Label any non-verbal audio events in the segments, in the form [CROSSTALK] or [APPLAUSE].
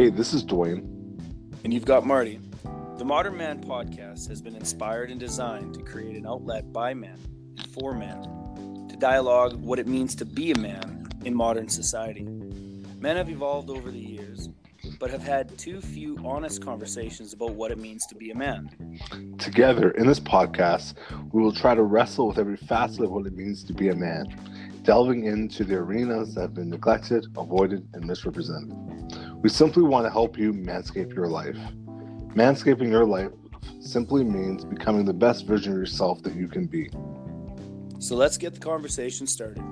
Hey, this is Dwayne. And you've got Marty. The Modern Man podcast has been inspired and designed to create an outlet by men and for men to dialogue what it means to be a man in modern society. Men have evolved over the years, but have had too few honest conversations about what it means to be a man. Together in this podcast, we will try to wrestle with every facet of what it means to be a man, delving into the arenas that have been neglected, avoided, and misrepresented. We simply want to help you manscape your life. Manscaping your life simply means becoming the best version of yourself that you can be. So let's get the conversation started.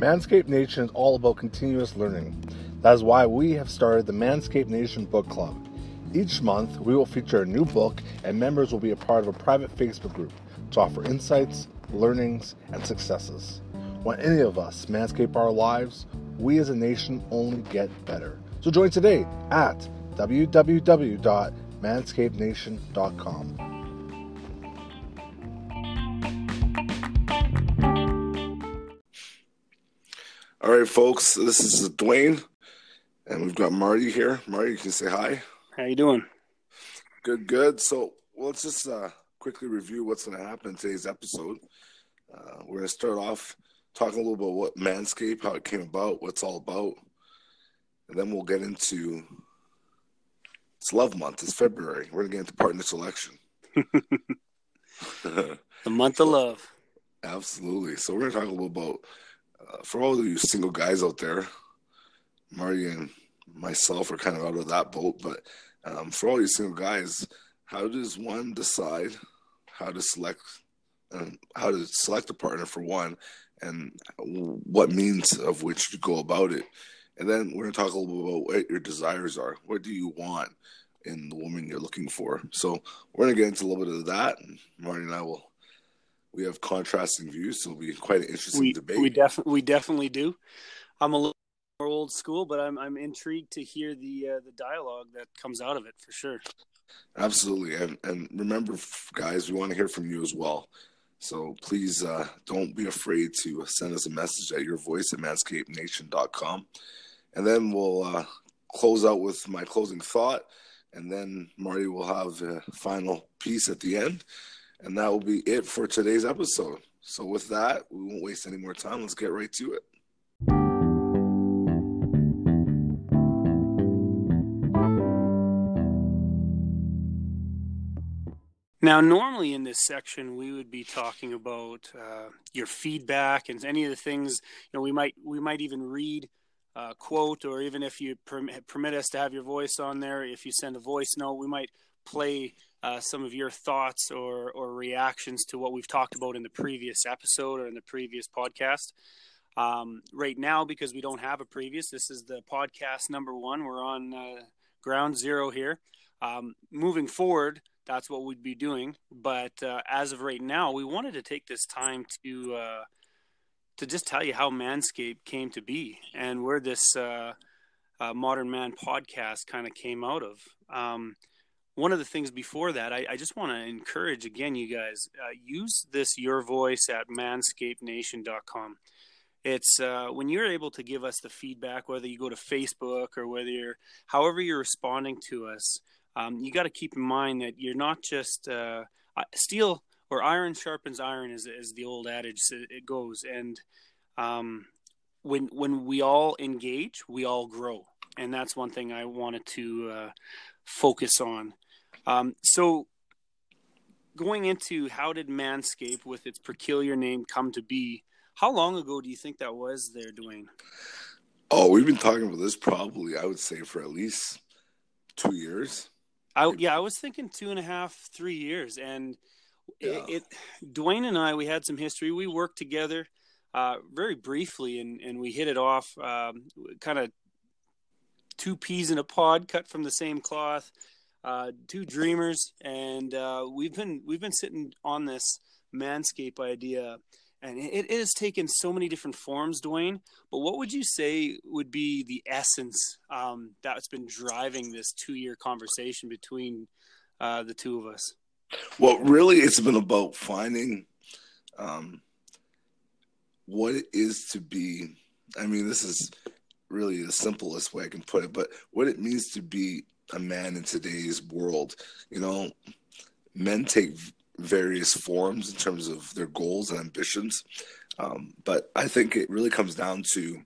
Manscaped Nation is all about continuous learning. That is why we have started the Manscaped Nation Book Club. Each month, we will feature a new book, and members will be a part of a private Facebook group to offer insights, learnings, and successes. When any of us manscape our lives, we as a nation only get better. So join today at www.manscapenation.com. All right, folks, this is Dwayne, and we've got Marty here. Marty, you can say hi. How you doing? Good, good. So well, let's just uh, quickly review what's going to happen in today's episode. Uh, we're going to start off talking a little bit about what Manscaped, how it came about, what it's all about, and then we'll get into it's Love Month. It's February. We're going to get into partner selection. [LAUGHS] the month of love. Absolutely. So we're going to talk a little about for all of you single guys out there, Marty and myself are kind of out of that boat. But um, for all you single guys, how does one decide how to select and how to select a partner for one, and what means of which to go about it? And then we're going to talk a little bit about what your desires are. What do you want in the woman you're looking for? So we're going to get into a little bit of that, and Marty and I will we have contrasting views, so it'll be quite an interesting we, debate. We definitely we definitely do. I'm a little more old school, but I'm I'm intrigued to hear the uh, the dialogue that comes out of it for sure. Absolutely, and and remember, guys, we want to hear from you as well. So please uh, don't be afraid to send us a message at your voice at manscapenation.com. And then we'll uh, close out with my closing thought. And then Marty will have a final piece at the end. And that will be it for today's episode. So, with that, we won't waste any more time. Let's get right to it. Now, normally in this section, we would be talking about uh, your feedback and any of the things. You know, we might we might even read a quote, or even if you permit, permit us to have your voice on there, if you send a voice note, we might play uh, some of your thoughts or, or reactions to what we've talked about in the previous episode or in the previous podcast. Um, right now, because we don't have a previous, this is the podcast number one. We're on uh, ground zero here. Um, moving forward, that's what we'd be doing. But uh, as of right now, we wanted to take this time to uh, to just tell you how Manscaped came to be and where this uh, uh, Modern Man podcast kind of came out of. Um, one of the things before that, I, I just want to encourage again, you guys, uh, use this your voice at manscapenation.com. It's uh, when you're able to give us the feedback, whether you go to Facebook or whether you're, however you're responding to us, um, you got to keep in mind that you're not just uh, steel or iron sharpens iron, as, as the old adage it goes. And um, when when we all engage, we all grow, and that's one thing I wanted to uh, focus on. Um, so, going into how did Manscaped, with its peculiar name, come to be? How long ago do you think that was there, Dwayne? Oh, we've been talking about this probably, I would say, for at least two years. I, yeah, I was thinking two and a half, three years. And yeah. it, it, Dwayne and I, we had some history. We worked together uh, very briefly and, and we hit it off um, kind of two peas in a pod cut from the same cloth uh, two dreamers, and uh, we've been we've been sitting on this manscape idea, and it, it, has taken so many different forms, Dwayne. But what would you say would be the essence um, that's been driving this two-year conversation between uh, the two of us? Well, really, it's been about finding um, what it is to be. I mean, this is really the simplest way I can put it, but what it means to be a man in today's world. You know, men take various forms in terms of their goals and ambitions, um, but I think it really comes down to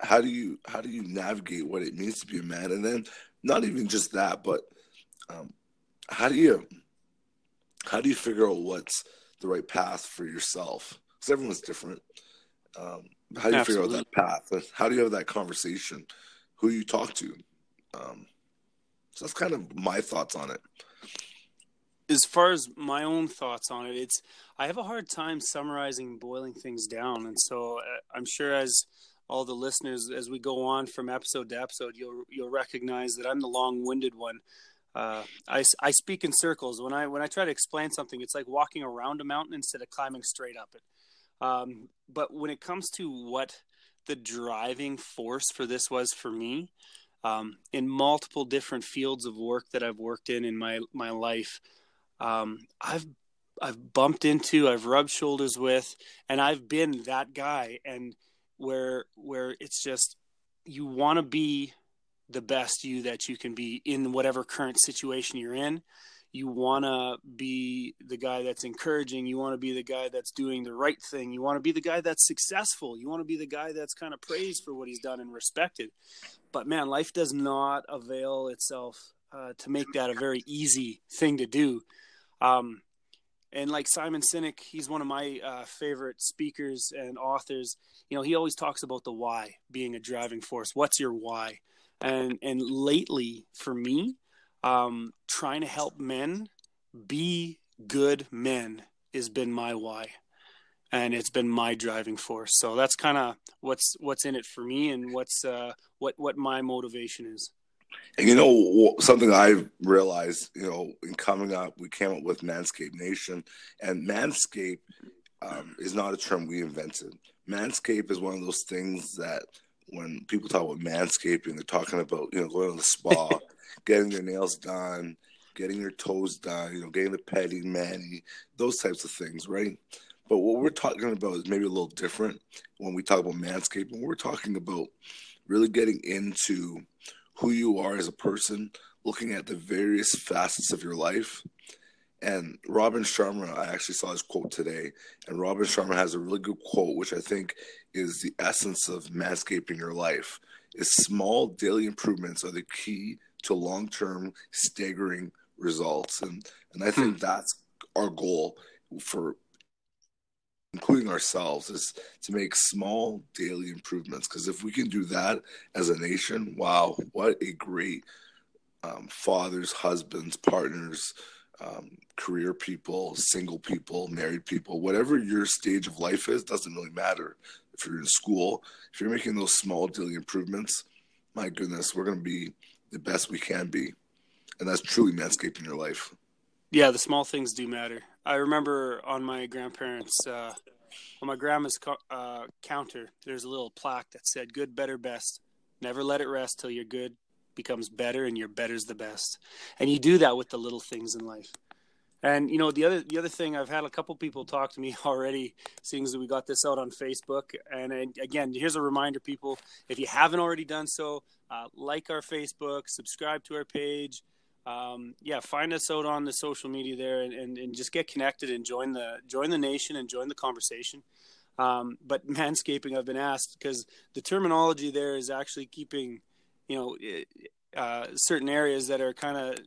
how do you how do you navigate what it means to be a man, and then not even just that, but um, how do you how do you figure out what's the right path for yourself? Because everyone's different. Um, how do you Absolutely. figure out that path? How do you have that conversation? Who you talk to? Um, so that's kind of my thoughts on it. As far as my own thoughts on it, it's I have a hard time summarizing, boiling things down, and so uh, I'm sure as all the listeners, as we go on from episode to episode, you'll you'll recognize that I'm the long-winded one. Uh, I, I speak in circles when I when I try to explain something. It's like walking around a mountain instead of climbing straight up it. Um, but when it comes to what the driving force for this was for me, um, in multiple different fields of work that I've worked in in my my life, um, I've I've bumped into, I've rubbed shoulders with, and I've been that guy. And where where it's just you want to be the best you that you can be in whatever current situation you're in you want to be the guy that's encouraging you want to be the guy that's doing the right thing you want to be the guy that's successful you want to be the guy that's kind of praised for what he's done and respected but man life does not avail itself uh, to make that a very easy thing to do. Um, and like simon sinek he's one of my uh, favorite speakers and authors. You know he always talks about the why being a driving force. What's your why? And and lately for me um, trying to help men be good men has been my why and it's been my driving force so that's kind of what's what's in it for me and what's uh what what my motivation is and you know something I've realized, you know, in coming up, we came up with Manscape Nation, and Manscape um, is not a term we invented. Manscape is one of those things that when people talk about manscaping, they're talking about you know going to the spa, [LAUGHS] getting your nails done, getting your toes done, you know, getting the petting mani, those types of things, right? But what we're talking about is maybe a little different when we talk about manscaping. We're talking about really getting into who you are as a person, looking at the various facets of your life. And Robin Sharma, I actually saw his quote today, and Robin Sharma has a really good quote, which I think is the essence of manscaping your life. Is small daily improvements are the key to long-term staggering results, and and I think hmm. that's our goal for including ourselves is to make small daily improvements. Because if we can do that as a nation wow what a great um, fathers husbands partners um, career people single people married people whatever your stage of life is doesn't really matter if you're in school. If you're making those small daily improvements my goodness we're going to be the best we can be. And that's truly manscaping your life. Yeah the small things do matter I remember on my grandparents, uh, on my grandma's uh, counter, there's a little plaque that said "Good, better, best." Never let it rest till your good becomes better and your better's the best. And you do that with the little things in life. And you know the other the other thing I've had a couple people talk to me [LAUGHS] already, seeing as we got this out on Facebook. And, and again, here's a reminder, people: if you haven't already done so, uh, like our Facebook, subscribe to our page um, yeah, find us out on the social media there and, and, and, just get connected and join the join the nation and join the conversation. Um, but [LAUGHS] manscaping, I've been asked because the terminology there is actually keeping, you know, uh, certain areas that are kind of,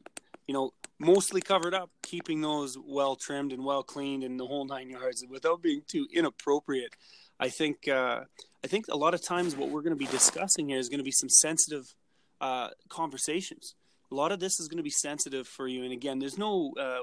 you know, mostly covered up, keeping those well trimmed and well cleaned and the whole nine yards without being too inappropriate. I think uh, I think a lot of times what we're going to be discussing here is going to be some sensitive uh, conversations a lot of this is going to be sensitive for you. And again, there's no. Uh,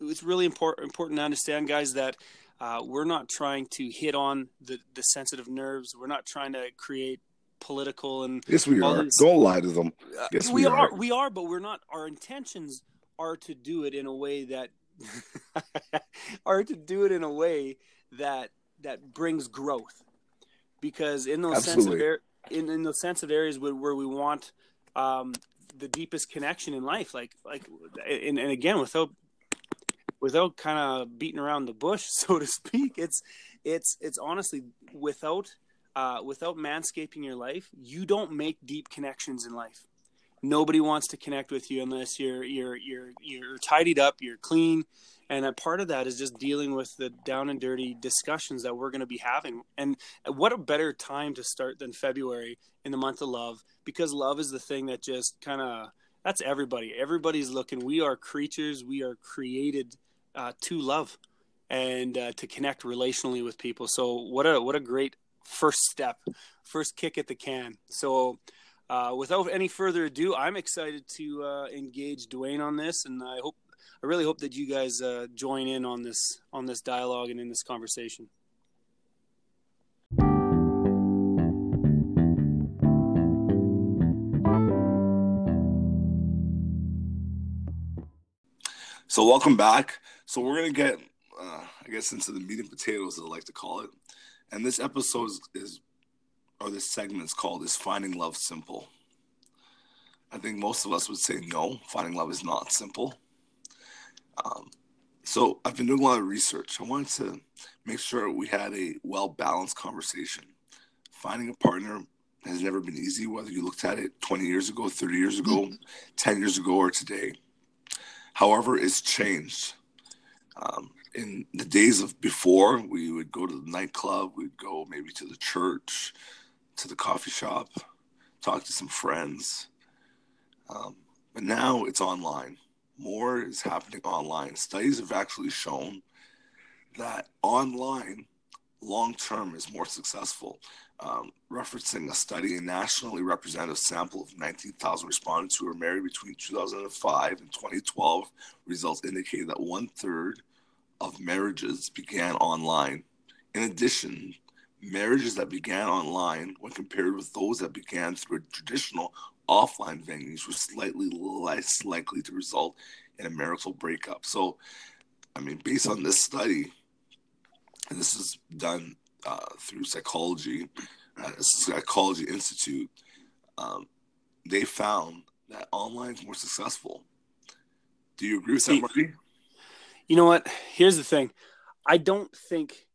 it's really important important to understand, guys, that uh, we're not trying to hit on the the sensitive nerves. We're not trying to create political and yes, we are. These, Don't lie to them. Uh, yes, we, we are. are. We are, but we're not. Our intentions are to do it in a way that [LAUGHS] are to do it in a way that that brings growth because in those Absolutely. sensitive in, in those sensitive areas where, where we want um, the deepest connection in life. Like like and, and again without without kind of beating around the bush [LAUGHS] so to speak it's it's it's honestly without uh, without manscaping your life you don't make deep connections in life. Nobody wants to connect with you unless you're you're you're you're tidied up you're clean and a part of that is just dealing with the down and dirty discussions that we're going to be having. And what a better time to start than february in the month of love because love is the thing that just kind of that's everybody. Everybody's looking. We are creatures. We are created uh, to love and uh, to connect relationally with people. So what a what a great first step first kick at the can. So uh, without any further ado, I'm excited to uh, engage Dwayne on this, and I hope I really hope that you guys uh, join in on this on this dialogue and in this conversation. So welcome back. So we're gonna get, uh, I guess, into the meat and potatoes, as I like to call it. And this episode is, is, or this segment is called "Is Finding Love Simple?" I think most of us would say no. Finding love is not simple. Um, so I've been doing a lot of research. I wanted to make sure we had a well balanced conversation. Finding a partner has never been easy, whether you looked at it 20 years ago, 30 years ago, mm-hmm. 10 years ago, or today. However, it's changed. Um, in the days of before, we would go to the nightclub, we'd go maybe to the church, to the coffee shop, talk to some friends. Um, but now it's online more is happening online. Studies have actually shown that online long term is more successful. Um, referencing a study, a nationally representative sample of 19,000 respondents who were married between 2005 and 2012, results indicate that one third of marriages began online. In addition, marriages that began online, when compared with those that began through a traditional offline venues were slightly less likely to result in a marital breakup. So, I mean, based on this study, and this is done uh, through psychology, uh, this is Psychology Institute, um, they found that online is more successful. Do you agree with See, that, Marty? You know what? Here's the thing. I don't think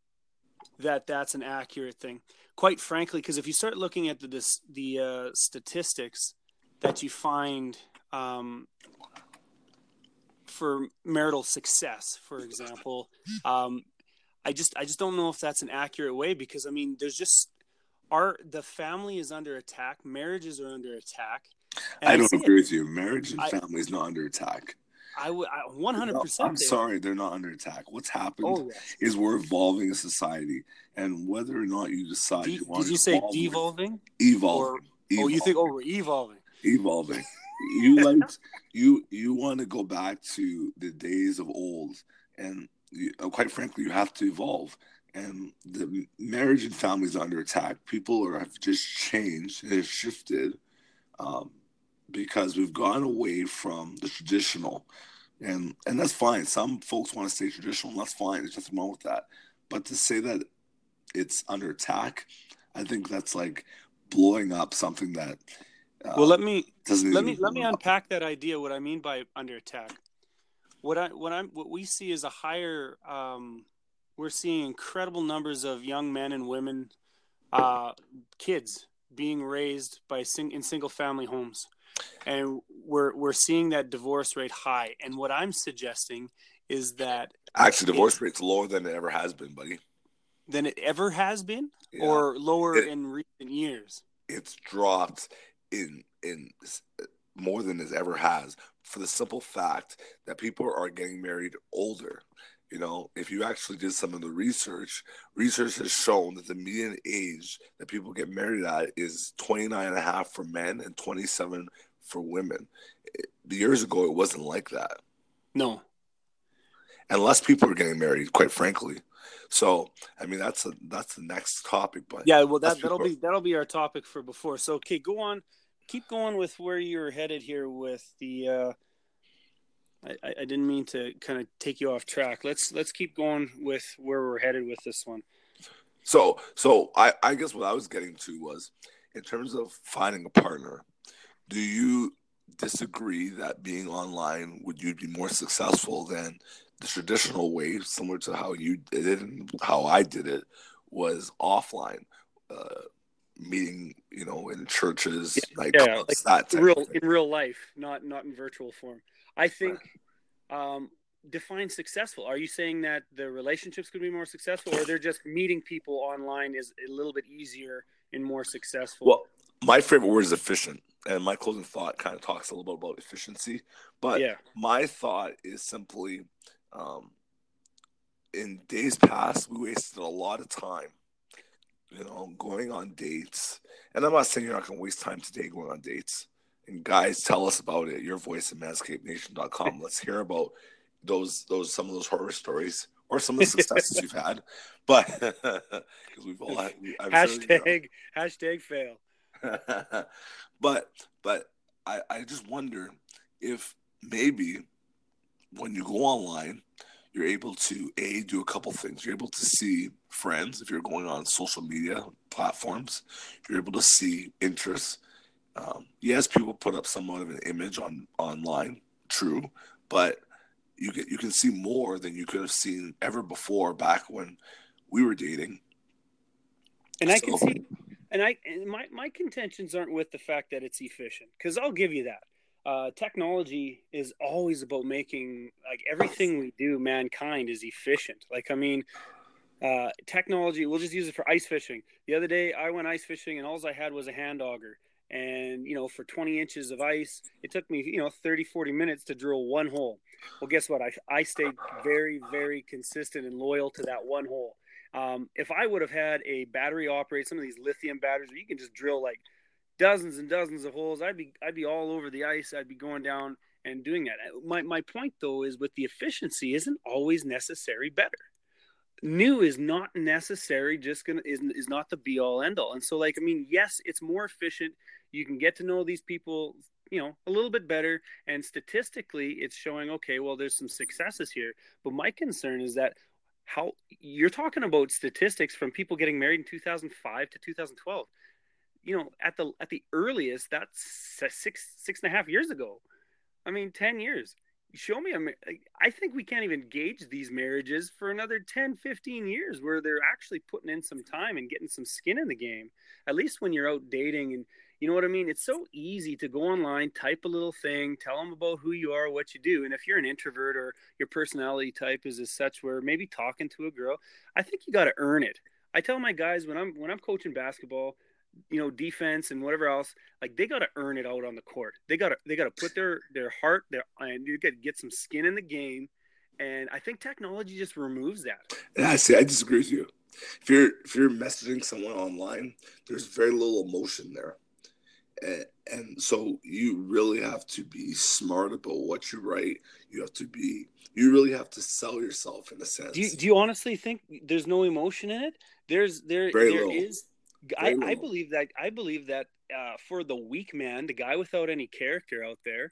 that that's an accurate thing. Quite frankly, because if you start looking at the this, the uh, statistics, that you find um, for marital success, for example. Um, I just I just don't know if that's an accurate way because I mean there's just our the family is under attack, marriages are under attack. I don't agree it. with you. Marriage and I, family is not under attack. I would 100. percent I'm sorry, they're not under attack. What's happened oh, is we're evolving a society, and whether or not you decide De- you want to. did you say devolving? Evolving. Or, evolving. Oh, you think oh we're evolving? Evolving. you like you you want to go back to the days of old, and you, uh, quite frankly, you have to evolve. And the marriage and family is under attack. People are have just changed, have shifted, um, because we've gone away from the traditional, and and that's fine. Some folks want to stay traditional, and that's fine. There's nothing wrong with that. But to say that it's under attack, I think that's like blowing up something that well, let me let me let me unpack that idea. What I mean by under attack. What I what I'm what we see is a higher. Um, we're seeing incredible numbers of young men and women, uh, kids being raised by sing, in single family homes, and we're we're seeing that divorce rate high. And what I'm suggesting is that actually divorce rate's lower than it ever has been, buddy. Than it ever has been, yeah. or lower it, in recent years. It's dropped in in uh, more than it ever has for the simple fact that people are getting married older. You know, if you actually did some of the research, research has shown that the median age that people get married at is 29 and a half for men and 27 for women. The years ago, it wasn't like that. No. And less people are getting married, quite frankly. So, I mean, that's a that's the next topic. But yeah, well, that that'll be that'll be our topic for before. So, okay, go on keep going with where you're headed here with the uh, I, I didn't mean to kind of take you off track. Let's let's keep going with where we're headed with this one. So so I, I guess what I was getting to was in terms of finding a partner, do you disagree that being online would you be more successful than the traditional way, similar to how you did it and how I did it, was offline, uh, meeting, you know, in churches, yeah, like, yeah, like that real in real life, not not in virtual form. I think right. um, define successful. Are you saying that the relationships could be more successful, or they're just meeting people online is a little bit easier and more successful? Well, my favorite word is efficient, and my closing thought kind of talks a little bit about efficiency. But yeah. my thought is simply, um, in days past, we wasted a lot of time, you know, going on dates. And I'm not saying you're not going to waste time today going on dates. And guys, tell us about it. Your voice at manscapenation.com. Let's hear about those those some of those horror stories or some of the successes you've had. [LAUGHS] But [LAUGHS] because we've all had, hashtag sure, you know. hashtag fail. [LAUGHS] but but I I just wonder if maybe when you go online, you're able to a do a couple things. You're able to see friends if you're going on social media platforms. You're able to see interests. Um, yes, people put up somewhat of an image on online, true, but you can you can see more than you could have seen ever before back when we were dating. And I can see, and I and my my contentions aren't with the fact that it's efficient because I'll give you that. Uh, technology is always about making like everything we do, mankind is efficient. Like I mean, uh, technology. We'll just use it for ice fishing. The other day, I went ice fishing, and all I had was a hand auger and you know for 20 inches of ice it took me you know 30 40 minutes to drill one hole well guess what i, I stayed very very consistent and loyal to that one hole um, if i would have had a battery operated some of these lithium batteries where you can just drill like dozens and dozens of holes i'd be i'd be all over the ice. I'd be going down and doing that. Uh, my, my point though is with the efficiency isn't always necessary better. New is not necessary just gonna is, is not the be all end all and so like i mean yes it's more efficient. You can get to know these people you know a little bit better. And statistically it's showing okay well there's some successes here. But my concern is that how you're talking about statistics from people getting married in 2005 to 2012 you know at the at the earliest that's six six and a half years ago i mean 10 years show me a i think we can't even gauge these marriages for another 10 15 years where they're actually putting in some time and getting some skin in the game at least when you're out dating and you know what I mean? It's so easy to go online, type a little thing, tell them about who you are, what you do. And if you're an introvert or your personality type is as such where maybe talking to a girl, I think you got to earn it. I tell my guys when I'm when I'm coaching basketball, you know, defense and whatever else, like they got to earn it out on the court. They got to they got to put their their heart their and you got to get some skin in the game. And I think technology just removes that. Yeah, I see. I disagree with you. If you're if you're messaging someone online, there's very little emotion there and, and so you really have to be smart about what you write. You have to be you really have to sell yourself in a sense. Do you, do you honestly think there's no emotion in it? There's there Very there little. is. I, I, believe that I believe that uh, for the weak man, the guy without any character out there,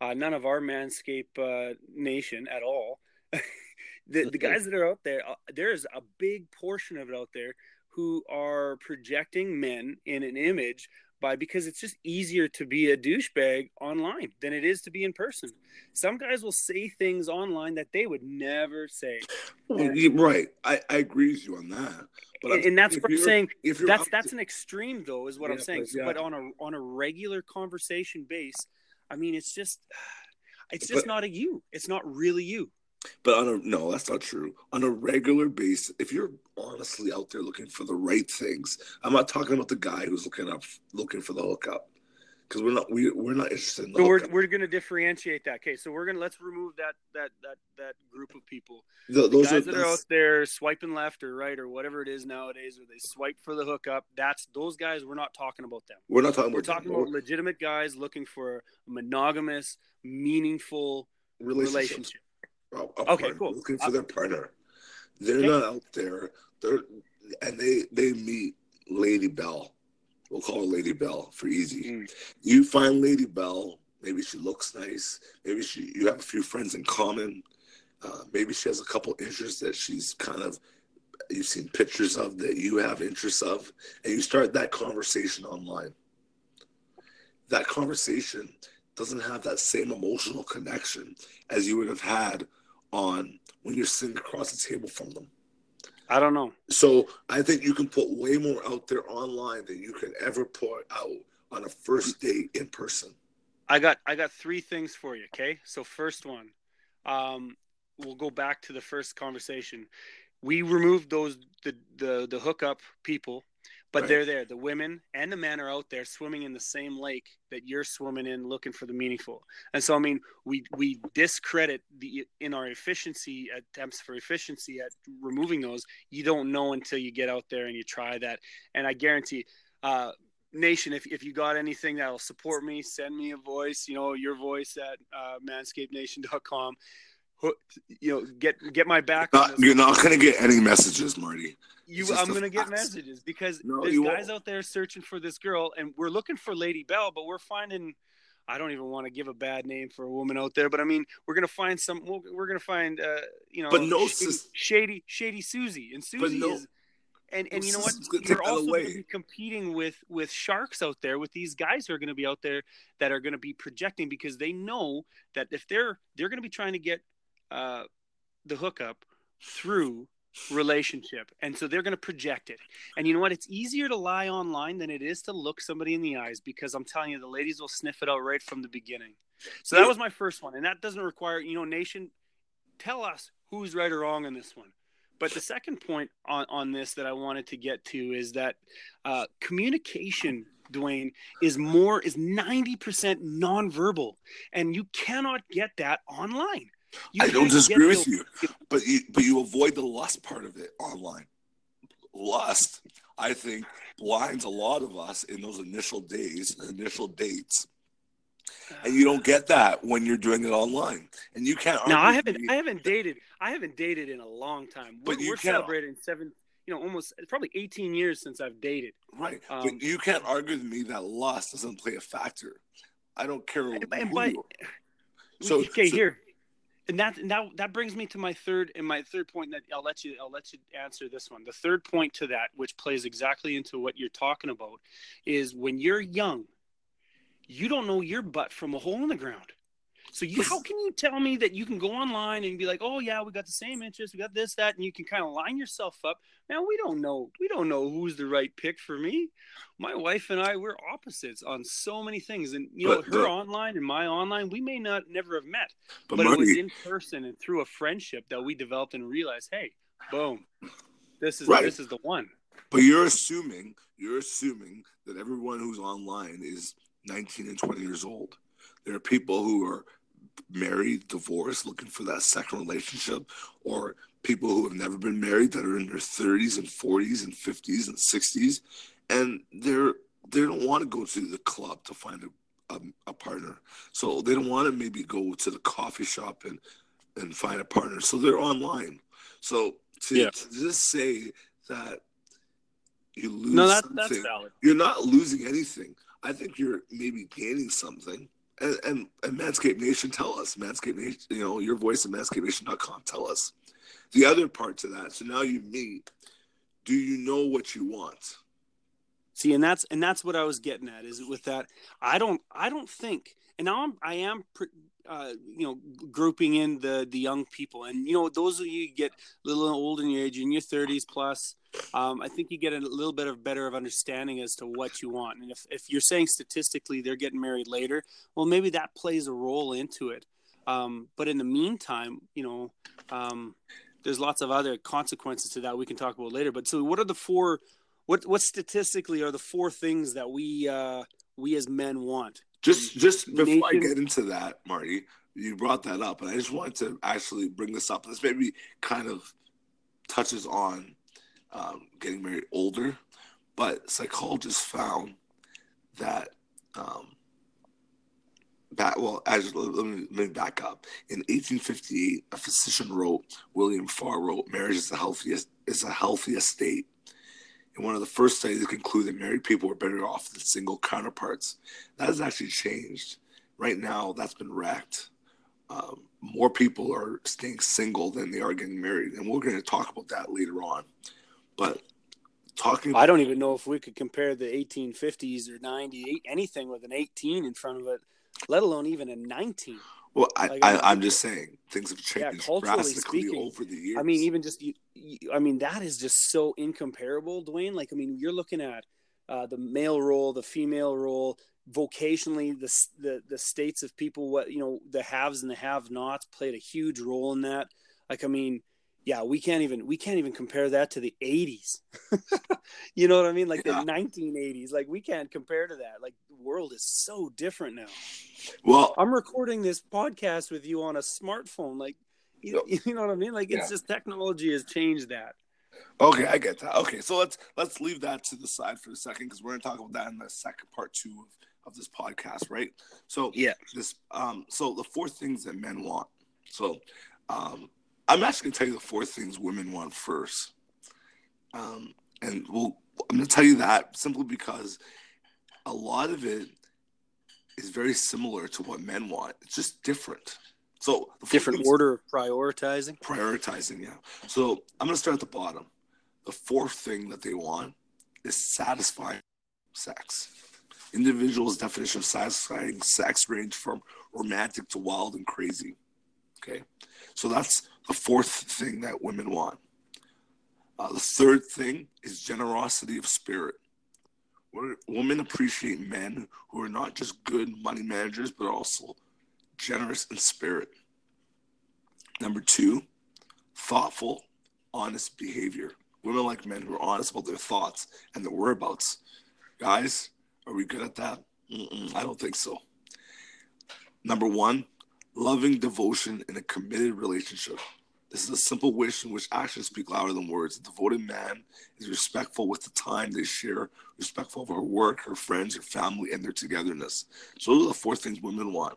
uh, none of our manscape uh, nation at all. [LAUGHS] the, the guys that are out there, uh, there's a big portion of it out there who are projecting men in an image by because it's just easier to be a douchebag online than it is to be in person. Some guys will say things online that they would never say. Well, right. I, I agree with you on that. But and, and that's what I'm saying. If that's that's to, an extreme though, is what yeah, I'm saying. But, yeah. but, on a on a regular conversation base, I mean, it's just it's just but, not a you. It's not really you. But on a no, that's not true. On a regular basis, if you're honestly out there looking for the right things, I'm not talking about the guy who's looking up looking for the hookup. Because we're not we we're not interested in So we're we're gonna differentiate that. Okay, so we're gonna let's remove that that that that group of people. The, those the guys are, that are out there swiping left or right or whatever it is nowadays, or they swipe for the hookup. That's those guys. We're not talking about them. We're not talking. We're about talking them. about legitimate guys looking for a monogamous, meaningful relationship a, a okay, partner, cool. looking for their partner. They're okay. not out there. They're and they they meet Lady Bell. We'll call her Lady Bell for easy. Mm. You find Lady Bell Maybe she looks nice. Maybe she you have a few friends in common. Uh, maybe she has a couple interests that she's kind of you've seen pictures of that you have interests of, and you start that conversation online. That conversation doesn't have that same emotional connection as you would have had on when you're sitting across the table from them. I don't know. So I think you can put way more out there online than you can ever put out on a first date in person. I got I got three things for you. Okay, so first one, um, we'll go back to the first conversation. We removed those the the the hookup people but right. they're there. The women and the men are out there swimming in the same lake that you're swimming in, looking for the meaningful. And so, I mean, we we discredit the in our efficiency attempts for efficiency at removing those. You don't know until you get out there and you try that. And I guarantee, uh, nation, if if you got anything that'll support me, send me a voice. You know, your voice at uh, manscapenation.com you know get get my back not, you're not going to get any messages marty. You i'm going to get messages because no, there's guys won't. out there searching for this girl and we're looking for lady bell but we're finding i don't even want to give a bad name for a woman out there but i mean we're going to find some we're going to find uh you know but no shady shady, shady susie and susie no, is and and you know what? you're also to be competing with with sharks out there with these guys who are going to be out there that are going to be projecting because they know that if they're they're going to be trying to get uh, the hookup through relationship. And so they're going to project it. And you know what? It's easier to lie online than it is to look somebody in the eyes because i'm telling you the ladies will sniff it out right from the beginning. So that was my first one. And that doesn't require you know nation tell us who's right or wrong on this one. But the second point on, on this that i wanted to get to is that uh, communication dwayne is more is 90% nonverbal. And you cannot get that online you I don't disagree with you, but you but you avoid the lust part of it online. Lust, I think, blinds a lot of us in those initial days, initial dates, and you don't get that when you're doing it online. And you can't. Now I haven't. I haven't dated. I haven't dated in a long time. But we're, we're celebrating seven. You know, almost probably 18 years since I've dated. Right, um, but you can't argue with me that lust doesn't play a factor. I don't care. And, and by, so okay, so, here and that that brings me to my third and my third point that I'll let you I'll let you answer this one. The third point to that, which plays exactly into what you're talking about, is when you're young, you don't know your butt from a hole in the ground. So you, how can you tell me that you can go online and be like, oh yeah, we got the same interests, we got this, that, and you can kind of line yourself up. Now we don't know, we don't know who's the right pick for me. My wife and I, we're opposites on so many things, and you know, but, her online and my online, we may not never have met, but, but it was in person and through a friendship that we developed and realized, hey, boom, this is right. this is the one. But you're assuming you're assuming that everyone who's online is 19 and 20 years old. There are people who are married, divorced, looking for that second relationship, or people who have never been married that are in their 30s and 40s and 50s and 60s, and they're they don't want to go to the club to find a, a, a partner. So they don't want to maybe go to the coffee shop and and find a partner. So they're online. So to, yeah. to just say that you lose no, that, something, you're not losing anything. I think you're maybe gaining something and, and, and Manscaped Nation, tell us, Manscaped Nation, you know, your voice at manscapenation.com, tell us. The other part to that, so now you meet, do you know what you want? See, and that's and that's what I was getting at is with that. I don't, I don't think, and now I'm, I am uh, you know, grouping in the the young people, and you know, those of you get a little old in your age, in your 30s plus, um, I think you get a little bit of better of understanding as to what you want. And if if you're saying statistically they're getting married later, well, maybe that plays a role into it. Um, but in the meantime, you know, um, there's lots of other consequences to that we can talk about later. But so, what are the four? What what statistically are the four things that we uh, we as men want? Just just before Nathan, I get into that, Marty, you brought that up, and I just wanted to actually bring this up. This maybe kind of touches on um, getting married older, but psychologists found that um, back well as let me, let me back up in 1858 a physician wrote william farr wrote marriage is the healthiest is a healthy state in one of the first studies to conclude that married people were better off than single counterparts. That has actually changed. right now that's been wrecked. Um, more people are staying single than they are getting married, and we're going to talk about that later on. But talking, I don't even know if we could compare the 1850s or 98 anything with an 18 in front of it, let alone even a 19. Well, I, like, I, am just saying things have changed yeah, drastically speaking, over the years. I mean, even just, you, you, I mean, that is just so incomparable, Dwayne. Like, I mean, you're looking at uh, the male role, the female role, vocationally, the, the the states of people, what you know, the haves and the have-nots played a huge role in that. Like, I mean, yeah, we can't even we can't even compare that to the 80s. [LAUGHS] you know what I mean? Like yeah. the 1980s. Like we can't compare to that. Like the world is so different now. Well, I'm recording this podcast with you on a smartphone. Like you, [LAUGHS] you know what I mean? Like it's yeah. just technology has changed that. Okay, I get that. Okay, so let's let's leave that to the side for a second because we're going to talk about that in the second part two of, of this podcast, right? So yeah, this um, so the four things that men want. So um, I'm actually going to tell you the four things women want first. Um, and well, I'm going to tell you that simply because a lot of it is very similar to what men want. It's just different. So different order of prioritizing. Prioritizing, yeah. So I'm going to start at the bottom. The fourth thing that they want is satisfying sex. Individuals' definition of satisfying sex range from romantic to wild and crazy. Okay, so that's the fourth thing that women want. Uh, the third thing is generosity of spirit. Women appreciate men who are not just good money managers, but also generous in spirit. Number two, thoughtful, honest behavior. Women like men who are honest about their thoughts and their whereabouts. Guys, are we good at that? Mm-mm, I don't think so. Number one, loving devotion in a committed relationship. This is a simple wish in which actions speak louder than words. A devoted man is respectful with the time they share, respectful of her work, her friends, her family, and their togetherness. So those are the four things women want.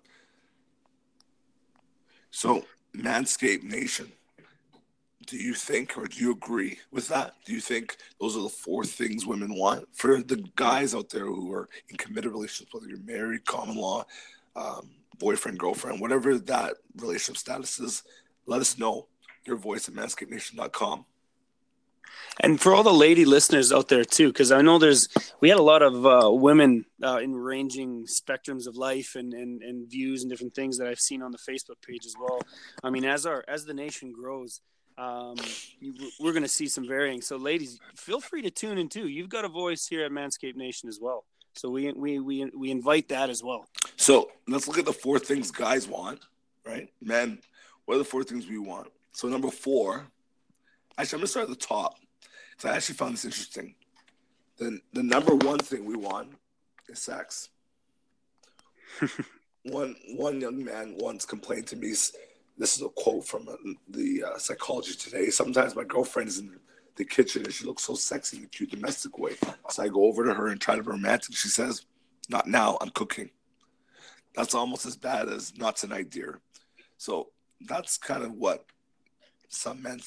So, Manscaped Nation, do you think or do you agree with that? Do you think those are the four things women want? For the guys out there who are in committed relationships, whether you're married, common law, um, boyfriend, girlfriend, whatever that relationship status is, let us know your voice at manscapenation.com. And for all the lady listeners out there too, because I know there's we had a lot of uh, women uh, in ranging spectrums of life and, and and views and different things that I've seen on the Facebook page as well. I mean, as our as the nation grows, um, you, we're going to see some varying. So, ladies, feel free to tune in too. You've got a voice here at Manscaped Nation as well. So we we we we invite that as well. So let's look at the four things guys want, right? Men, what are the four things we want? So number four, actually, I'm gonna start at the top. So I actually found this interesting. The the number one thing we want is sex. [LAUGHS] one one young man once complained to me. This is a quote from uh, the uh, Psychology Today. Sometimes my girlfriend is in the kitchen and she looks so sexy in a cute domestic way. So I go over to her and try to be romantic. She says, "Not now. I'm cooking." That's almost as bad as "Not tonight, dear." So that's kind of what some men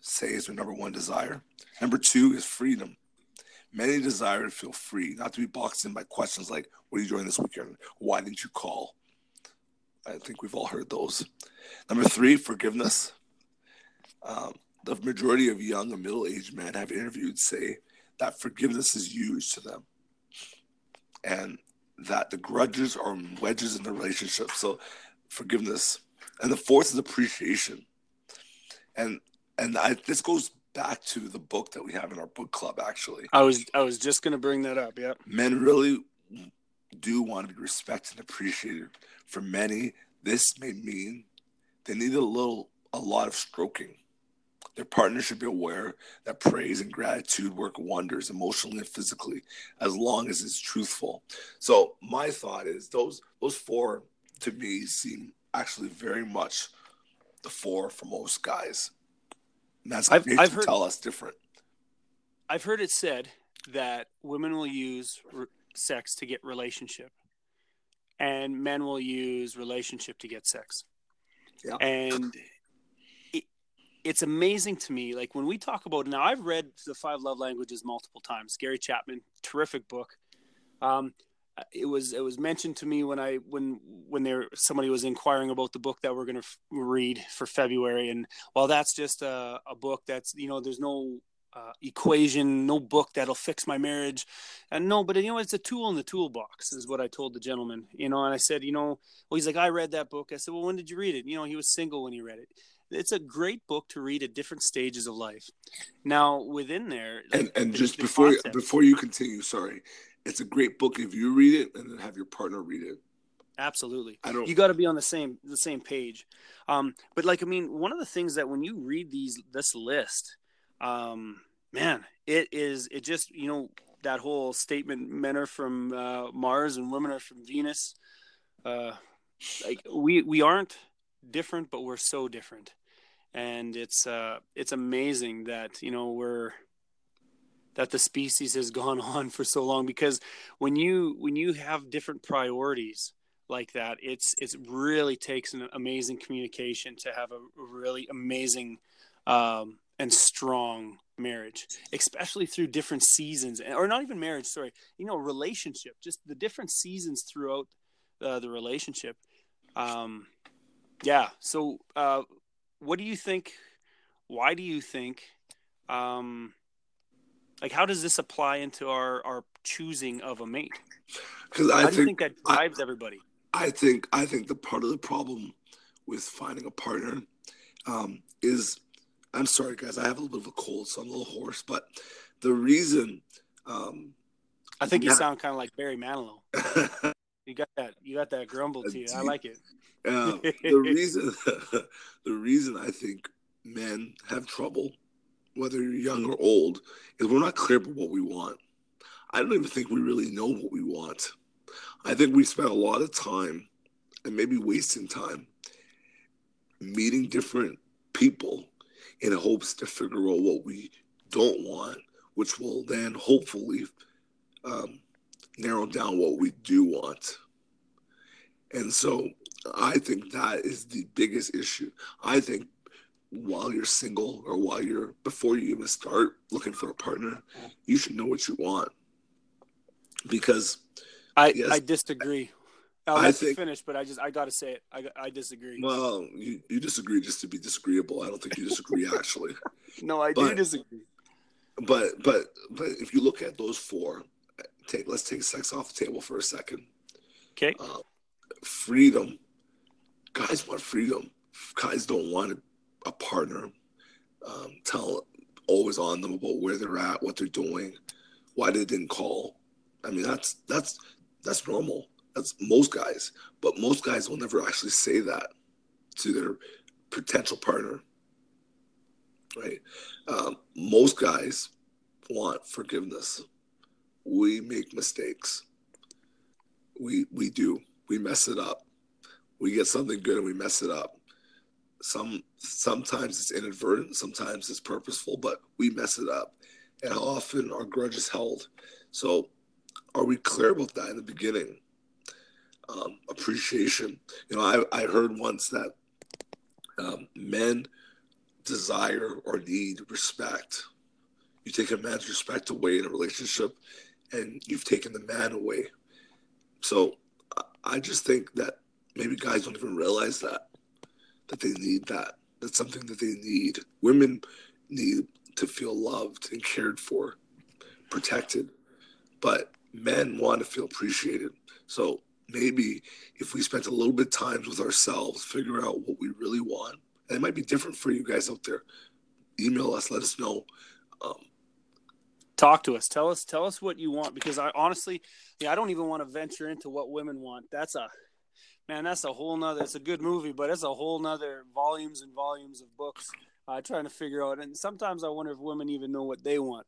say is their number one desire. Number two is freedom. Many desire to feel free, not to be boxed in by questions like, What are you doing this weekend? Why didn't you call? I think we've all heard those. Number three, forgiveness. Um, the majority of young and middle aged men I've interviewed say that forgiveness is used to them and that the grudges are wedges in the relationship. So, forgiveness. And the fourth is appreciation and and I, this goes back to the book that we have in our book club. Actually, I was I was just going to bring that up. Yeah, men really do want to be respected and appreciated. For many, this may mean they need a little, a lot of stroking. Their partner should be aware that praise and gratitude work wonders emotionally and physically, as long as it's truthful. So my thought is those those four to me seem actually very much the four for most guys. And that's I've, I've heard, tell us different. I've heard it said that women will use re- sex to get relationship, and men will use relationship to get sex. Yeah. And it's amazing to me. Like when we talk about now, I've read the Five Love Languages multiple times. Gary Chapman, terrific book. Um, it was it was mentioned to me when I when when there somebody was inquiring about the book that we're going to f- read for February, and while that's just a, a book that's you know there's no uh, equation, no book that'll fix my marriage, and no, but you know it's a tool in the toolbox is what I told the gentleman, you know, and I said, you know, well he's like I read that book. I said, well when did you read it? You know, he was single when he read it it's a great book to read at different stages of life. Now, within there, and and just before concept, before you continue, sorry, it's a great book if you read it and then have your partner read it. Absolutely, I don't. You got to be on the same the same page. Um, but like, I mean, one of the things that when you read these this list, um, man, it is it just you know that whole statement: men are from uh, Mars and women are from Venus. Uh, like we we aren't different, but we're so different, and it's uh, it's amazing that you know we're that the species has [LAUGHS] gone on for so long because when you when you have different priorities like that it's it really takes an amazing communication to have a really amazing um, and strong marriage especially through different seasons or not even marriage sorry you know relationship just the different seasons throughout uh, the relationship. Um, yeah. So, uh, what do you think? Why do you think? Um, like, how does this apply into our our choosing of a mate? Because I think, think, that drives I, everybody. I think I think the part of the problem with finding a partner um, is I'm sorry, guys. I have a little bit of a cold, so I'm a little hoarse. But the reason um, I think you sound kind of like Barry Manilow. [LAUGHS] you got that. You got that grumble to you. I like it. Uh, the [LAUGHS] reason, [LAUGHS] the reason I think men have trouble, whether you're young or old, is we're not clear about what we want. I don't even think we really know what we want. I think we spend a lot of time, and maybe wasting time, meeting different people in hopes to figure out what we don't want, which will then hopefully um, narrow down what we do want. And so I think that is the biggest issue. I think while you're single or while you're before you even start looking for a partner, you should know what you want. Because I yes, I disagree. I'll I think, finish, but I just I gotta say it. I, I disagree. Well, you, you disagree just to be disagreeable. I don't think you disagree [LAUGHS] actually. no, I but, do disagree. But but but if you look at those four, take let's take sex off the table for a second. Okay. Uh, freedom guys want freedom. Guys don't want a partner. Um, tell always on them about where they're at, what they're doing, why they didn't call. I mean, that's that's that's normal. That's most guys, but most guys will never actually say that to their potential partner. Right? Um, most guys want forgiveness. We make mistakes. We we do. We mess it up we get something good and we mess it up. Some sometimes it's inadvertent, sometimes it's purposeful, but we mess it up. And how often our grudge is held. So are we clear about that in the beginning? Um, appreciation. You know, I, I heard once that um, men desire or need respect. You take a man's respect away in a relationship, and you've taken the man away. So I just think that maybe guys don't even realize that that they need that. That's something that they need. Women need to feel loved and cared for, protected, but men want to feel appreciated. So maybe if we spent a little bit of time with ourselves, figure out what we really want, and it might be different for you guys out there. Email us, let us know. Um, Talk to us. Tell us. Tell us what you want because I honestly, yeah, I don't even want to venture into what women want. That's a man, that's a whole nother. It's a good movie, but it's a whole nother volumes and volumes of books uh, trying to figure out. And sometimes I wonder if women even know what they want.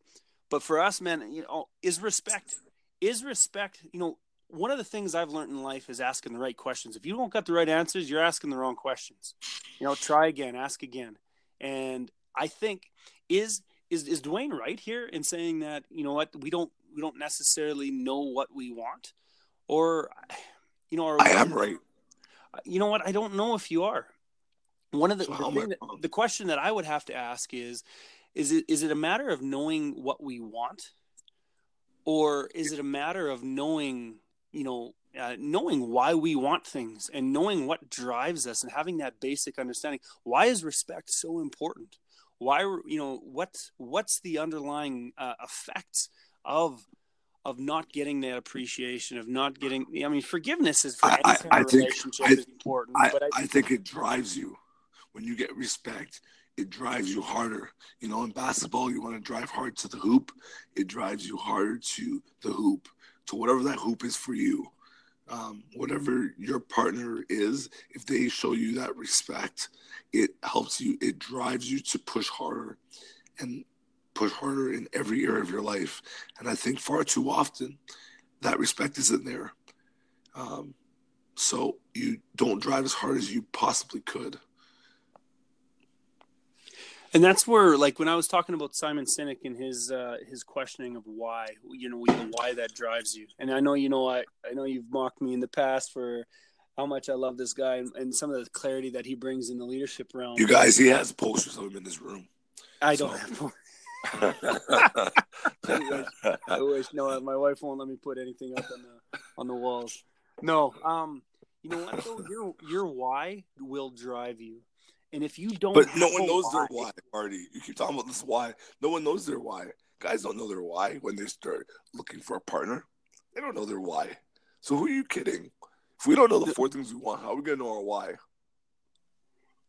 But for us men, you know, is respect. Is respect. You know, one of the things I've learned in life is asking the right questions. If you don't got the right answers, you're asking the wrong questions. You know, try again, ask again. And I think is is is Dwayne right here in saying that you know what we don't we don't necessarily know what we want, or you know, I am right you know what? I don't know if you are. One of the so the, that, the question that I would have to ask is, is it is it a matter of knowing what we want, or is it a matter of knowing you know, uh, knowing why we want things and knowing what drives us and having that basic understanding. Why is respect so important? Why, you know, what's what's the underlying uh, effects of of not getting that appreciation, of not getting. I mean, forgiveness is for any I, kind I of relationship I, is important. I, but I, I think it drives you when you get respect. It drives you harder. You know, in basketball, you want to drive hard to the hoop. It drives you harder to the hoop, to whatever that hoop is for you. Um, whatever your partner is, if they show you that respect, it helps you. It drives you to push harder. And push harder in every area of your life. And I think far too often that respect isn't there. Um, so you don't drive as hard as you possibly could. And that's where, like, when I was talking about Simon Sinek and his uh, his questioning of why, you know, why that drives you. And I know, you know, I I know you've mocked me in the past for how much I love this guy and, and some of the clarity that he brings in the leadership realm. You guys, he has posters of him in his room. I don't so. have. [LAUGHS] I wish, I wish. No, my wife won't let me put anything up on the on the walls. No. Um. You know what? Though? Your your why will drive you, and if you don't, but no one knows why, their why. Marty, you keep talking about this why. No one knows their why. Guys don't know their why when they start looking for a partner. They don't know their why. So who are you kidding? If we don't know the four things we want, how are we gonna know our why?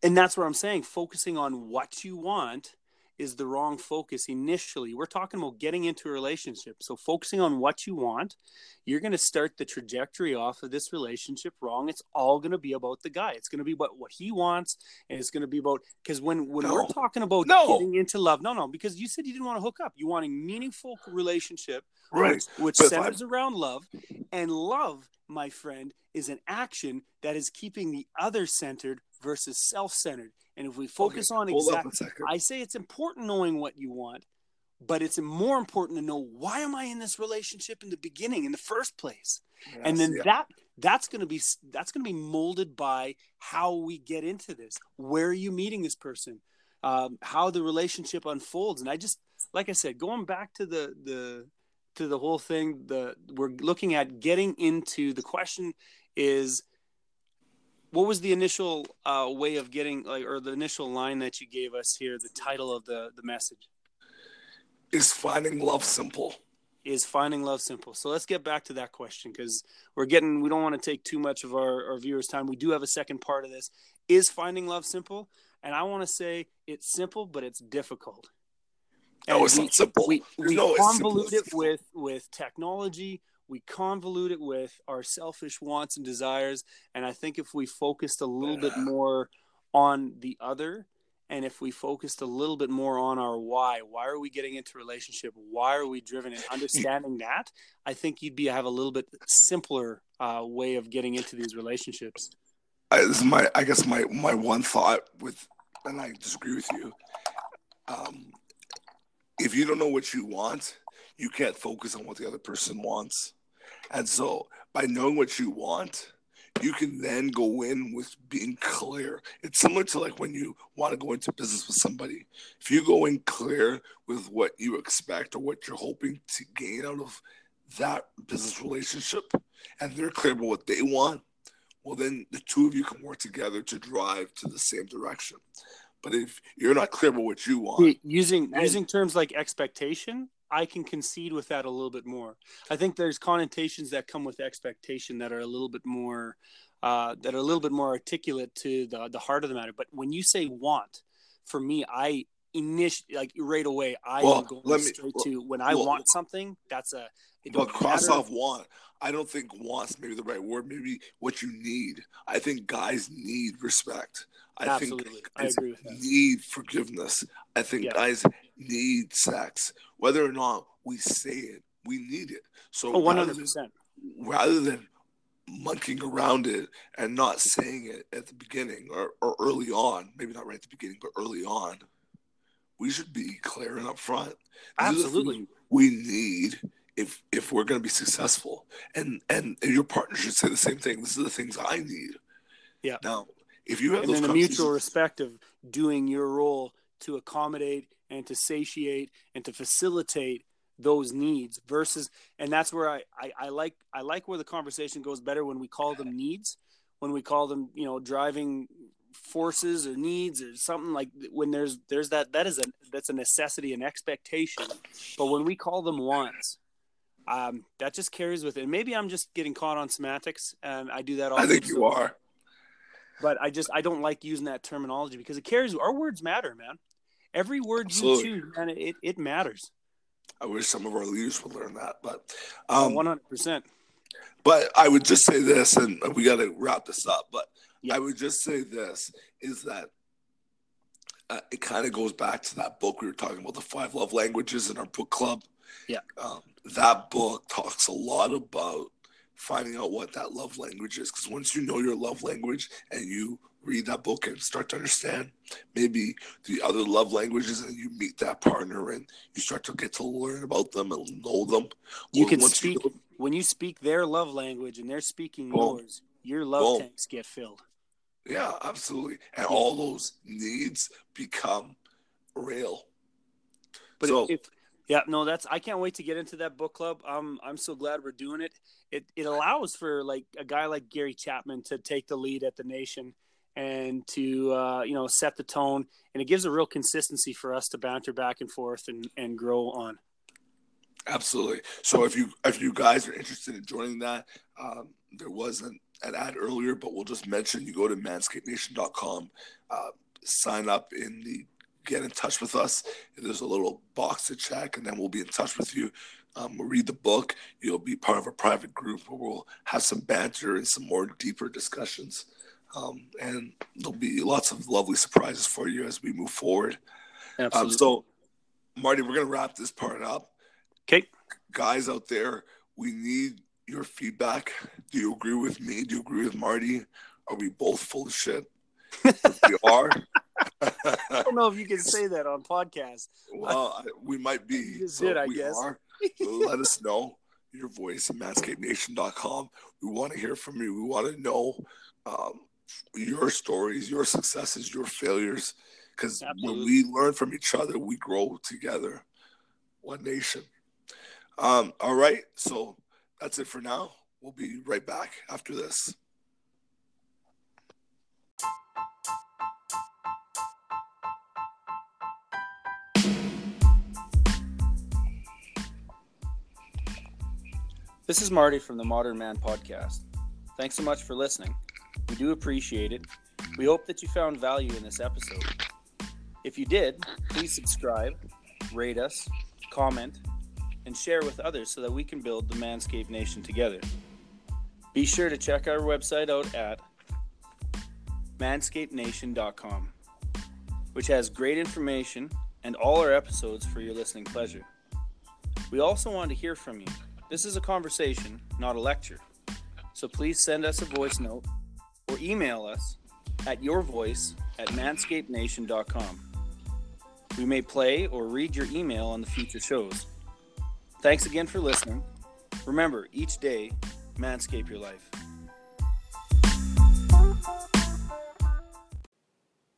And that's what I'm saying. Focusing on what you want is the wrong focus initially. We're talking about getting into a relationship. So focusing on what you want, you're going to start the trajectory off of this relationship wrong. It's all going to be about the guy. It's going to be about what he wants and it's going to be about cuz when when no. we're talking about no. getting into love, no no, because you said you didn't want to hook up. You want a meaningful relationship right. which, which centers around love and love, my friend, is an action that is keeping the other centered versus self-centered. And if we focus okay, on exactly, I say it's important knowing what you want, but it's more important to know why am I in this relationship in the beginning, in the first place, yes, and then yeah. that that's going to be that's going to be molded by how we get into this. Where are you meeting this person? Um, how the relationship unfolds, and I just like I said, going back to the the to the whole thing, the we're looking at getting into the question is what was the initial uh, way of getting like or the initial line that you gave us here the title of the the message? Is finding love simple? Is finding love simple? So let's get back to that question because we're getting we don't want to take too much of our, our viewers time. We do have a second part of this. Is finding love simple? And i want to say it's simple but it's difficult. No, it's we, not simple. We, we no, convolute it with with technology we convolute it with our selfish wants and desires and i think if we focused a little bit [SIGHS] more on the other and if we focused a little bit more on our why why are we getting into relationship? Why are we driven? And understanding [LAUGHS] that i think you'd be have a little bit simpler uh, way of getting into these relationships. I, this is my i guess my my one thought with and i disagree with you. Um, if you don't know what you want you can't focus on what the other person wants and so by knowing what you want, you can then go in with being clear. It's similar to like when you want to go into business with somebody. If you go in clear with what you expect or what you're hoping to gain out of that business relationship, and they're clear about what they want, well, then the two of you can work together to drive to the same direction. But if you're not clear about what you want, using using terms like expectation, I can concede with that a little bit more. I think there's connotations that come with expectation that are a little bit more uh, that are a little bit more articulate to the the heart of the matter. But when you say want, for me, I initially like right away I well, am going me, straight well, to when I well, want something. That's a but cross matter. off want. I don't think wants maybe the right word. Maybe what you need. I think guys need respect. I Absolutely. think I agree with that. need forgiveness. I think yeah. guys need sex. Whether or not we say it, we need it. So oh, 100%. Rather than, monkeying around it and not saying it at the beginning or, or early on, maybe not right at the beginning, but early on, we should be clear and upfront. These Absolutely. We need if if we're going to be successful, and, and and your partner should say the same thing. This is the things I need. Yeah. Now, if you have and then a mutual respect of doing your role to accommodate and to satiate and to facilitate those needs versus and that's where I, I, I like I like where the conversation goes better when we call them needs, when we call them, you know, driving forces or needs or something like when there's there's that that is a that's a necessity and expectation but when we call them wants um, that just carries with it. Maybe I'm just getting caught on semantics, and I do that all. I think you are. But I just I don't like using that terminology because it carries. Our words matter, man. Every word Absolutely. you choose, man, it it matters. I wish some of our leaders would learn that, but oh, um, one hundred percent. But I would just say this, and we got to wrap this up. But I would just say this: is that uh, it kind of goes back to that book we were talking about, the five love languages in our book club. Yeah. Um, that book talks a lot about finding out what that love language is. Because once you know your love language and you read that book and start to understand maybe the other love languages and you meet that partner and you start to get to learn about them and know them. You can speak you know, when you speak their love language and they're speaking boom, yours, your love boom. tanks get filled. Yeah, absolutely. And all those needs become real. But so, if yeah, no, that's I can't wait to get into that book club. I'm I'm so glad we're doing it. It it allows for like a guy like Gary Chapman to take the lead at the nation and to uh, you know set the tone, and it gives a real consistency for us to banter back and forth and and grow on. Absolutely. So if you if you guys are interested in joining that, um, there was an, an ad earlier, but we'll just mention you go to manscapenation.com, uh, sign up in the get in touch with us. There's a little box to check, and then we'll be in touch with you. Um, we'll read the book. You'll be part of a private group where we'll have some banter and some more deeper discussions. Um, and there'll be lots of lovely surprises for you as we move forward. Um, so, Marty, we're going to wrap this part up. Okay. Guys out there, we need your feedback. Do you agree with me? Do you agree with Marty? Are we both full of shit? if we are, [LAUGHS] I don't know if you can say that on podcast. Well, we might be. so did, I guess. Are, let us know your voice at manscapenation.com. We want to hear from you. We want to know um, your stories, your successes, your failures. Because when we learn from each other, we grow together. One nation. Um, all right. So that's it for now. We'll be right back after this. This is Marty from the Modern Man Podcast. Thanks so much for listening. We do appreciate it. We hope that you found value in this episode. If you did, please subscribe, rate us, comment, and share with others so that we can build the Manscape Nation together. Be sure to check our website out at manscapenation.com, which has great information and all our episodes for your listening pleasure. We also want to hear from you this is a conversation, not a lecture. So please send us a voice note or email us at yourvoice at manscapenation.com. We may play or read your email on the future shows. Thanks again for listening. Remember, each day, manscape your life.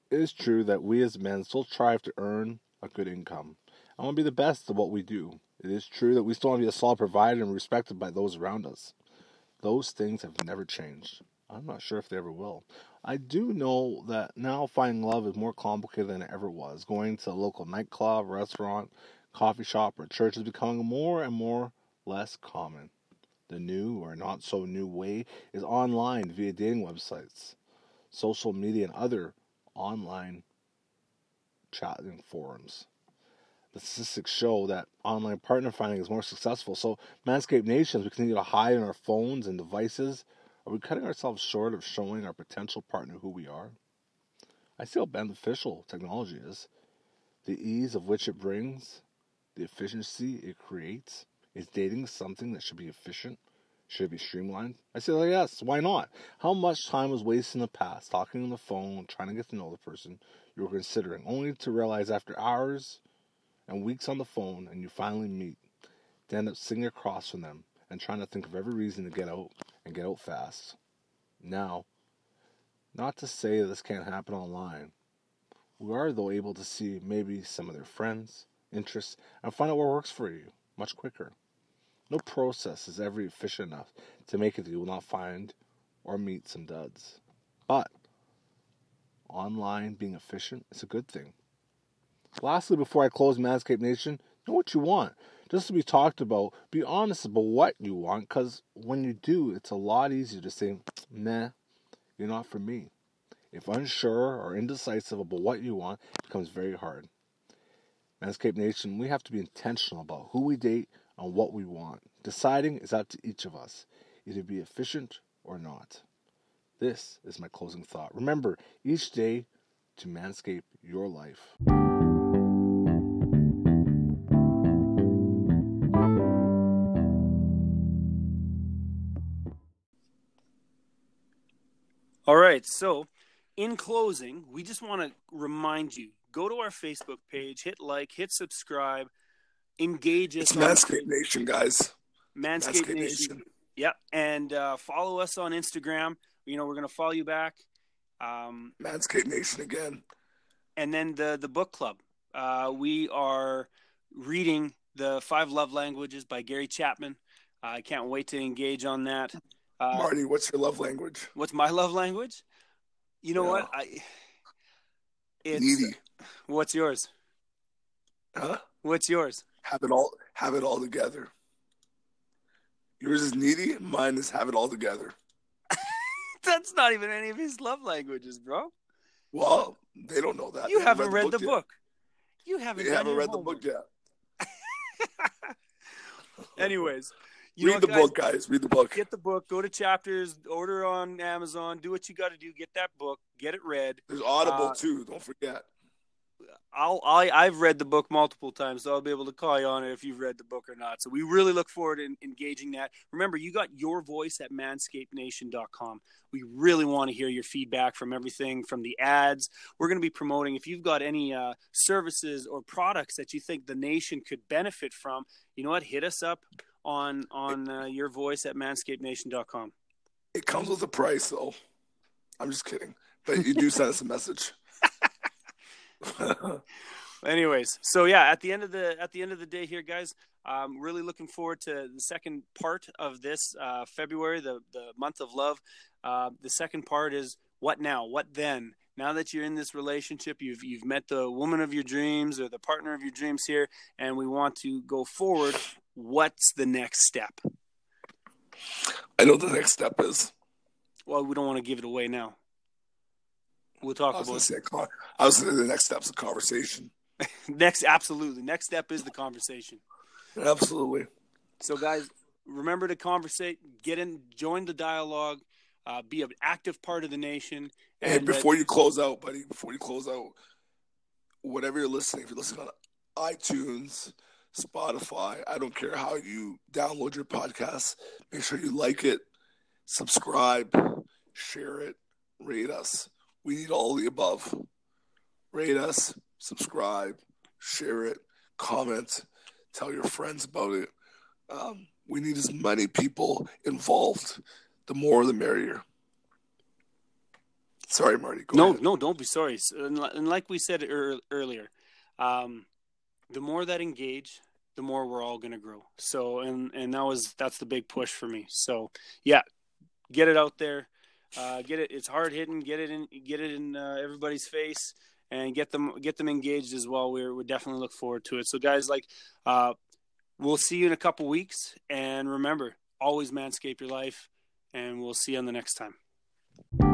It is true that we as men still strive to earn a good income. I want to be the best at what we do. It is true that we still want to be a solid provider and respected by those around us. Those things have never changed. I'm not sure if they ever will. I do know that now finding love is more complicated than it ever was. Going to a local nightclub, restaurant, coffee shop, or church is becoming more and more less common. The new or not so new way is online via dating websites, social media, and other online chatting forums the statistics show that online partner finding is more successful. So, Manscape Nations, we continue to hide in our phones and devices. Are we cutting ourselves short of showing our potential partner who we are? I see how beneficial technology is. The ease of which it brings, the efficiency it creates. Is dating something that should be efficient? Should it be streamlined? I say, like, yes, why not? How much time was wasted in the past talking on the phone, trying to get to know the person you were considering, only to realize after hours and weeks on the phone and you finally meet, to end up sitting across from them and trying to think of every reason to get out and get out fast. Now, not to say this can't happen online. We are, though, able to see maybe some of their friends, interests, and find out what works for you. much quicker. No process is ever efficient enough to make it that you will not find or meet some duds. But online being efficient is a good thing. Lastly, before I close Manscape Nation, know what you want. Just to be talked about, be honest about what you want, because when you do, it's a lot easier to say, nah, you're not for me. If unsure or indecisive about what you want, it becomes very hard. Manscape Nation, we have to be intentional about who we date and what we want. Deciding is up to each of us, either be efficient or not. This is my closing thought. Remember, each day to manscape your life. All right. So, in closing, we just want to remind you go to our Facebook page, hit like, hit subscribe, engage us. It's Manscape Nation, guys. Manscape, Manscape Nation. Nation. Yep. And uh, follow us on Instagram. You know, we're going to follow you back. Um, Manscape Nation again. And then the, the book club. Uh, we are reading The Five Love Languages by Gary Chapman. Uh, I can't wait to engage on that. Uh, Marty, what's your love language? What's my love language? You know yeah. what? I it's, needy. What's yours? Huh? What's yours? Have it all. Have it all together. Yours is needy. Mine is have it all together. [LAUGHS] That's not even any of his love languages, bro. Well, they don't know that. You haven't read, read the, book, the book. You haven't. They haven't read homework. the book yet. [LAUGHS] [LAUGHS] Anyways, you Read the guys, book, guys. Read the book. Get the book. Go to chapters. Order on Amazon. Do what you got to do. Get that book. Get it read. There's Audible uh, too. Don't forget. I'll, I, I've read the book multiple times, so I'll be able to call you on it if you've read the book or not. So we really look forward to engaging that. Remember, you got your voice at manscapenation.com. We really want to hear your feedback from everything from the ads. We're going to be promoting. If you've got any uh, services or products that you think the nation could benefit from, you know what? Hit us up on on uh, your voice at manscapenation.com. It comes with a price, though. I'm just kidding, but you do send us a message. [LAUGHS] Anyways, so yeah, at the end of the at the end of the day here, guys, I'm really looking forward to the second part of this uh, February, the the month of love. Uh, the second part is what now? What then? Now that you're in this relationship, you've you've met the woman of your dreams or the partner of your dreams here, and we want to go forward what's the next step? I know the next step is. Well, we don't want to give it away now. We'll talk I about. Say, I was the next step's a conversation. [LAUGHS] next, absolutely. Next step is the conversation. Absolutely. So, guys, remember to conversate, get in, join the dialogue, uh, be an active part of the nation. And, and before you close out, buddy, before you close out, whatever you're listening, if you're listening on iTunes, Spotify. I don't care how you download your podcast. Make sure you like it, subscribe, share it, rate us. We need all the above. Rate us, subscribe, share it, comment, tell your friends about it. Um, we need as many people involved. The more, the merrier. Sorry, Marty. no, ahead. no, don't be sorry. And like we said earlier, um, the more that engage, the more we're all going to grow. So, and and that was that's the big push for me. So, yeah, get it out there, uh, get it. It's hard hitting. Get it in. Get it in uh, everybody's face, and get them get them engaged as well. We're we definitely look forward to it. So, guys, like, uh, we'll see you in a couple weeks, and remember, always manscape your life, and we'll see you on the next time.